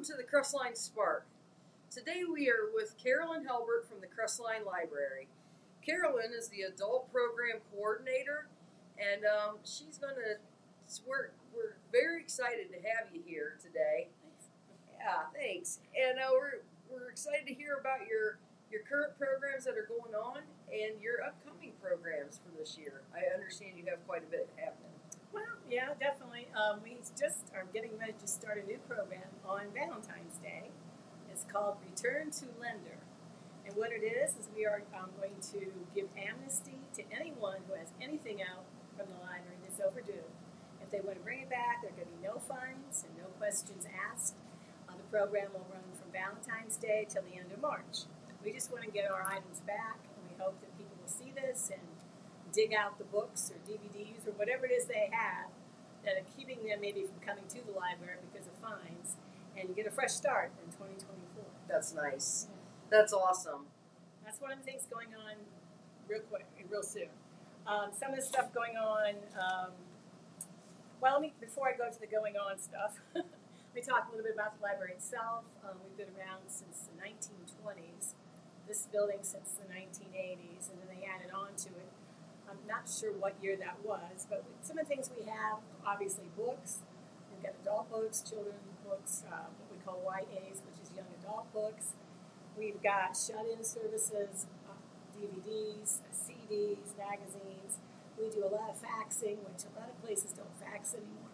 welcome to the Crestline Spark. Today we are with Carolyn Helbert from the Crestline Library. Carolyn is the adult program coordinator, and um, she's going to. We're, we're very excited to have you here today. Yeah, thanks. And uh, we're, we're excited to hear about your, your current programs that are going on and your upcoming programs for this year. I understand you have quite a bit happening. Yeah, definitely. Um, we just are getting ready to start a new program on Valentine's Day. It's called Return to Lender. And what it is, is we are um, going to give amnesty to anyone who has anything out from the library that's overdue. If they want to bring it back, there are going to be no fines and no questions asked. Uh, the program will run from Valentine's Day till the end of March. We just want to get our items back, and we hope that people will see this and dig out the books or DVDs or whatever it is they have that are keeping them maybe from coming to the library because of fines and get a fresh start in 2024. That's nice. That's awesome. That's one of the things going on real quick, real soon. Um, some of the stuff going on. Um, well, let me, before I go to the going on stuff, let me talk a little bit about the library itself. Um, we've been around since the 1920s. This building since the 1980s, and then they added on to it I'm not sure what year that was, but some of the things we have, obviously books. We've got adult books, children's books, uh, what we call YAs, which is young adult books. We've got shut-in services, uh, DVDs, CDs, magazines. We do a lot of faxing, which a lot of places don't fax anymore.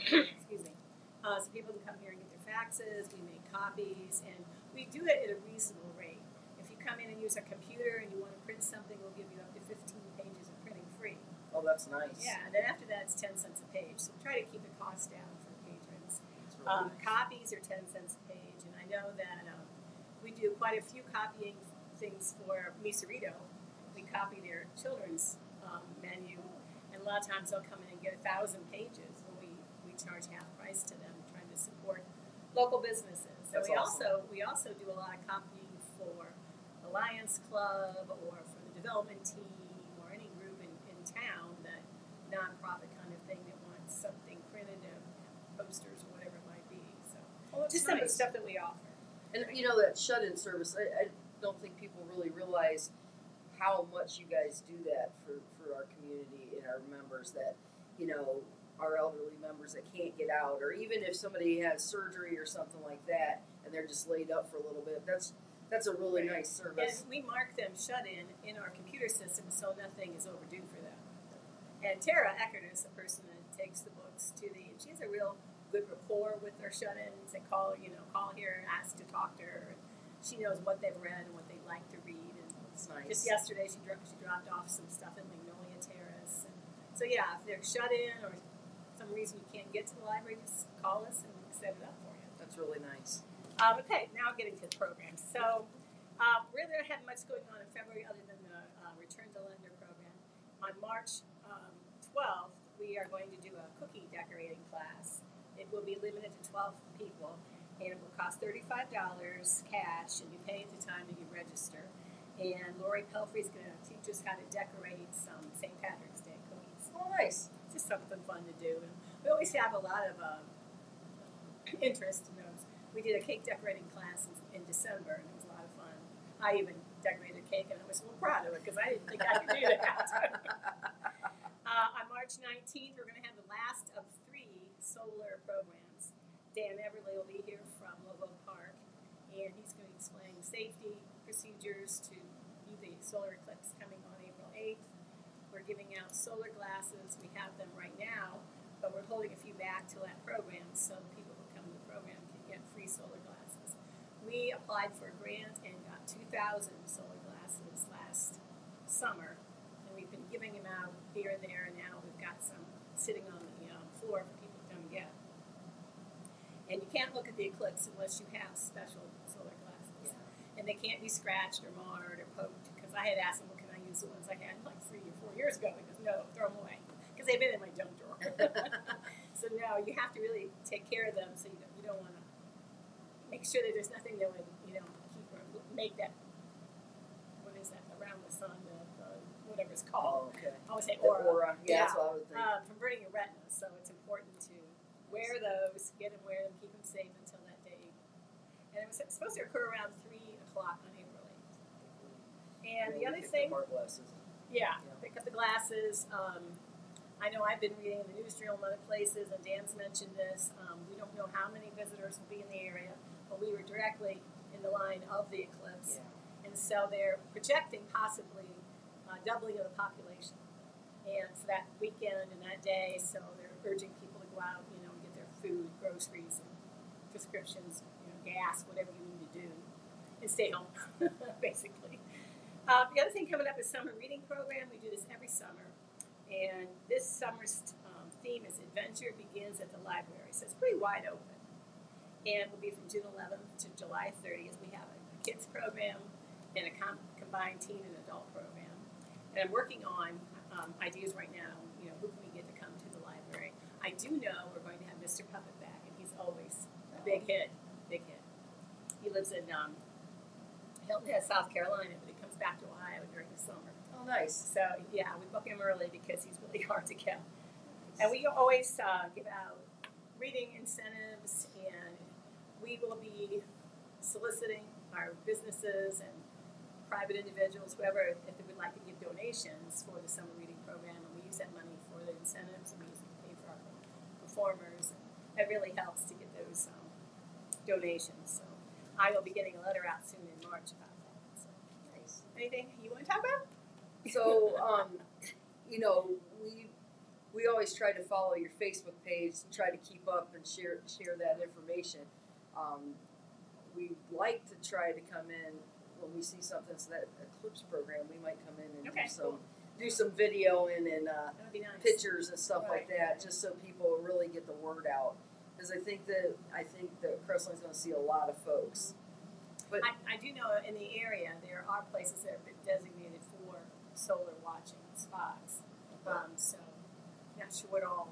Excuse me. Uh, so people can come here and get their faxes. We make copies, and we do it at a reasonable rate. If you come in and use a computer and you want to print something, we'll give you up to 15 pages free. Oh, that's nice. Yeah, and then after that, it's 10 cents a page. So try to keep the cost down for patrons. Really Um, nice. copies are 10 cents a page, and I know that um, we do quite a few copying things for Miserito. We copy their children's um, menu, and a lot of times they'll come in and get a thousand pages, and we, we charge half price to them, trying to support local businesses. So That's we awesome. also we also do a lot of copying for Alliance Club or for the development team or any group in, in town that nonprofit kind of thing that wants something printed, uh, posters or whatever it might be. So that's just some of the stuff that we offer. And you know that shut-in service. I, I don't think people really realize how much you guys do that for, for our community and our members. That you know our elderly members that can't get out, or even if somebody has surgery or something like that, and they're just laid up for a little bit. That's that's a really nice And service. we mark them shut in in our computer system so nothing is overdue for them. And Tara Eckert is the person that takes the books to the, she has a real good rapport with their shut ins and call, you know, call here and ask to talk to her. And she knows what they've read and what they'd like to read. And It's nice. just yesterday, she, dro- she dropped off some stuff in Magnolia Terrace. And so, yeah, if they're shut in or some reason you can't get to the library, just call us and we'll set it up for you. That's really nice. Um, okay, now getting to the program. So, um, really don't have much going on in February other than the uh, Return to Lender program. On March um, 12th, we are going to do a cookie decorating class. It will be limited to 12 people, and it will cost $35 cash, and you pay at the time that you register. And Lori Pelfrey is going to teach us how to decorate some St. Patrick's Day cookies Oh, nice. just something fun to do. And we always have a lot of um, interest in those. We did a cake decorating class in, in December, and it was a lot of fun. I even decorated a cake, and I was so proud of it because I didn't think I could do that. uh, on March 19th, we're going to have the last of three solar programs. Dan Everly will be here from Lowe-Volk Park, and he's going to explain safety procedures to the solar eclipse coming on April 8th. We're giving out solar glasses. We have them right now, but we're holding a few back till that program so people who come to the program can get free solar glasses. We applied for a grant and got 2,000 solar glasses last summer, giving them out here and there, and now we've got some sitting on the um, floor for people to come get. And you can't look at the eclipse unless you have special solar glasses. And they can't be scratched or marred or poked. Because I had asked them, well, can I use the ones I had like three or four years ago? Goes, no, throw them away. Because they've been in my junk drawer. so no, you have to really take care of them so you don't, you don't want to make sure that there's nothing that would, you know, keep or make that, what is that, around the sun, whatever it's called. Oh, okay. I always say aura. aura. Yeah, that's what I would think. Uh, from burning your retina, so it's important to wear those, get them, wear them, keep them safe until that day and it was supposed to occur around three o'clock on April eighth. And the other thing, yeah, Yeah. pick up the glasses. Um, I know I've been reading in the newsreel and other places, and Dan's mentioned this. Um, we don't know how many visitors will be in the area, but we were directly in the line of the eclipse, Yeah. and so they're projecting possibly uh, doubling of the population. And for that weekend and that day, so they're urging people to go out, you know, and get their food, groceries, and prescriptions, you know, gas, whatever you need to do, and stay home, basically. Uh, the other thing coming up is summer reading program. We do this every summer, and this summer's um, theme is Adventure Begins at the Library, so it's pretty wide open. And will be from June 11th to July 30th. We have a, a kids program and a com- combined teen and adult program. And I'm working on um, ideas right now. You know, who can we get to come to the library? I do know we're going to have Mr. Puppet back, and he's always a big hit, big hit. He lives in um, Hilton Head, South Carolina, but he comes back to Ohio during the summer. Oh, nice. So yeah, we book him early because he's really hard to get. And we always uh, give out reading incentives, and we will be soliciting our businesses and private individuals, whoever, if they would like to give donations for the summer reading program, and we use that money for the incentives, and we use it to pay for our performers. And it really helps to get those um, donations. So I will be getting a letter out soon in March about that. So Nice. anything you want to talk about? So, um, you know, we we always try to follow your Facebook page and try to keep up and share share that information. Um, we like to try to come in when we see something so that eclipse program. We might come in and Okay, do some cool. do some videoing and uh, nice. pictures and stuff like that, just so people really get the word out. Because I think that I think that Crestline's going to see a lot of folks. But I, I do know in the area there are places that have been designated for solar watching spots. Um, so not sure what all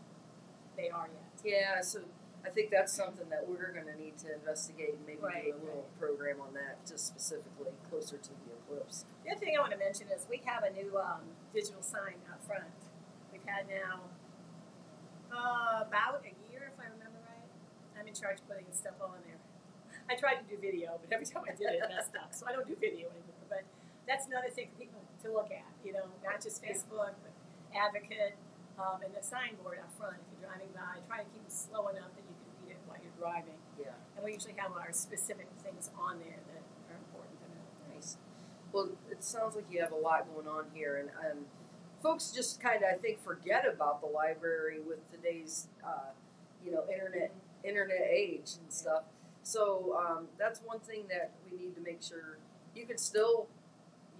they are yet. Yeah, so I think that's something that we're going to need to investigate and maybe Right, do a little program on that, just specifically closer to the eclipse. The other thing I want to mention is we have a new um, digital sign out front. We've had now uh, about a year, if I remember right. I'm in charge of putting stuff on there. I tried to do video, but every time I did it, it messed up. So I don't do video anymore. But that's another thing for people to look at. You know, not just Facebook, but Advocate um, and the signboard out front. If you're driving by, try to keep it slow enough that you can read it while you're driving. Yeah, And we usually have our specific things on there that are important to know. nice. Well, it sounds like you have a lot going on here, and um, folks just kind of, I think, forget about the library with today's, uh, you know, internet internet age and stuff. So um, that's one thing that we need to make sure you can still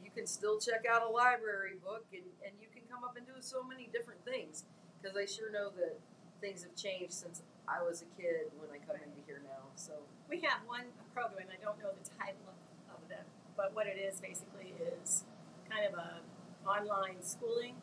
you can still check out a library book and, and you can come up and do so many different things because I sure know that things have changed since I was a kid when I come into here now. So We have one program, I don't know the title of, them, but what it is basically is kind of a online schooling,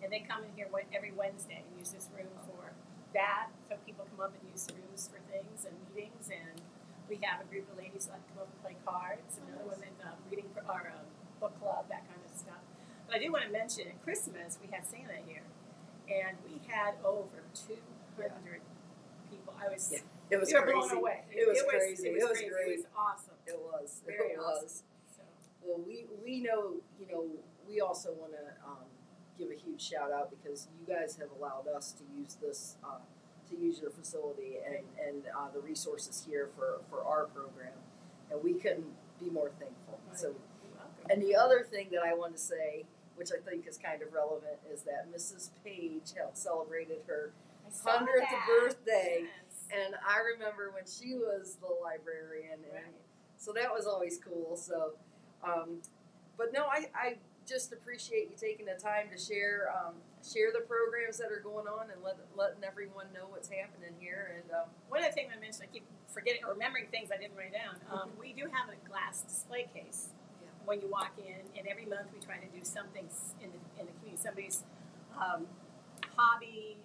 and they come in here every Wednesday and use this room for that. So people come up and use the rooms for things and meetings, and we have a group of ladies that come up and play cards, and other women um, reading for our um, book club, that kind of stuff. But I do want to mention at Christmas we had Santa here, and we had over 200 I was Yeah, it was crazy. blown away. It was crazy. It It was, was crazy. great. It was awesome. It was. Very it awesome. was. So, Well, we we know you know we also want to um, give a huge shout out because you guys have allowed us to use this uh, to use your facility and and uh, the resources here for for our program, and we couldn't be more thankful. So, and the other thing that I want to say, which I think is kind of relevant, is that Mrs. Page celebrated her I saw 100th that. birthday. Yes. and I remember when she was the librarian, and Right. so that was always cool. So, um, but no, I, I just appreciate you taking the time to share um, share the programs that are going on and let, letting everyone know what's happening here. And um, One other thing I mentioned, I keep forgetting or remembering things I didn't write down. Um, we do have a glass display case Yeah. when you walk in, and every month we try to do something in the, in the community, somebody's um, hobby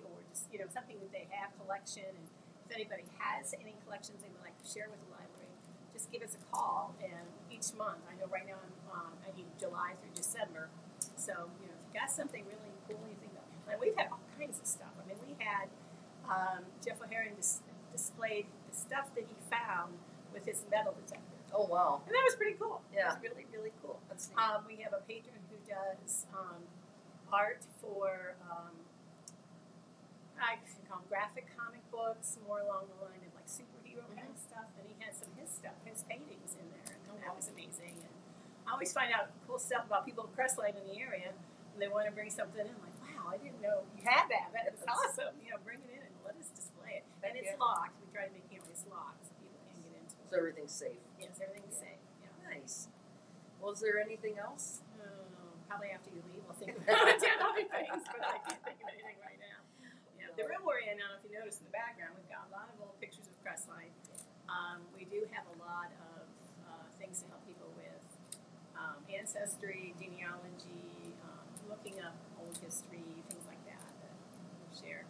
you know something that they have collection. And if anybody has any collections they would like to share with the library, just give us a call. And each month, I know right now I'm um, I need July through December, so you know if you got something really cool you think of, and we've had all kinds of stuff. I mean, we had um, Jeff O'Haring dis- displayed the stuff that he found with his metal detector. Oh wow. And that was pretty cool. Yeah. It was really, really cool. Um, we have a patron who does um, art for, um, I can call them graphic comic books, more along the line of like superhero kind of mm-hmm. stuff. And he had some of his stuff, his paintings in there, and Oh, that wow. was amazing. And I always find out cool stuff about people in Crestline in the area, and they want to bring something in. Like, wow, I didn't know you had that. That's Yes. awesome. You know, bring it in and let us display it. And it's yeah. locked. We try to make you know it's locked so people can't get into So everything's safe. Yes, everything's safe. Yeah. Nice. Was there anything else? Oh, probably after you leave, I'll think about ten other things, but I can't think of anything right now. Yeah, the room we're in, I don't know if you noticed in the background, we've got a lot of old pictures of Crestline. Um, we do have a lot of uh, things to help people with um, ancestry, genealogy, um, looking up old history, things like that that we share.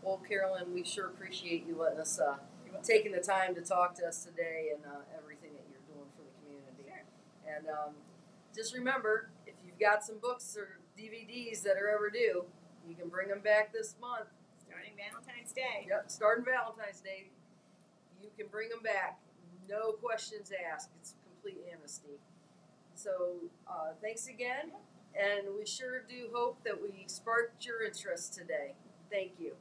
Well, Carolyn, we sure appreciate you letting us uh, taking the time to talk to us today and uh, everything that you're doing for the community. Sure. And um, just remember, if you've got some books or DVDs that are ever due, you can bring them back this month. Starting Valentine's Day. Yep, starting Valentine's Day, you can bring them back. No questions asked. It's complete amnesty. So uh, thanks again, and we sure do hope that we sparked your interest today. Thank you.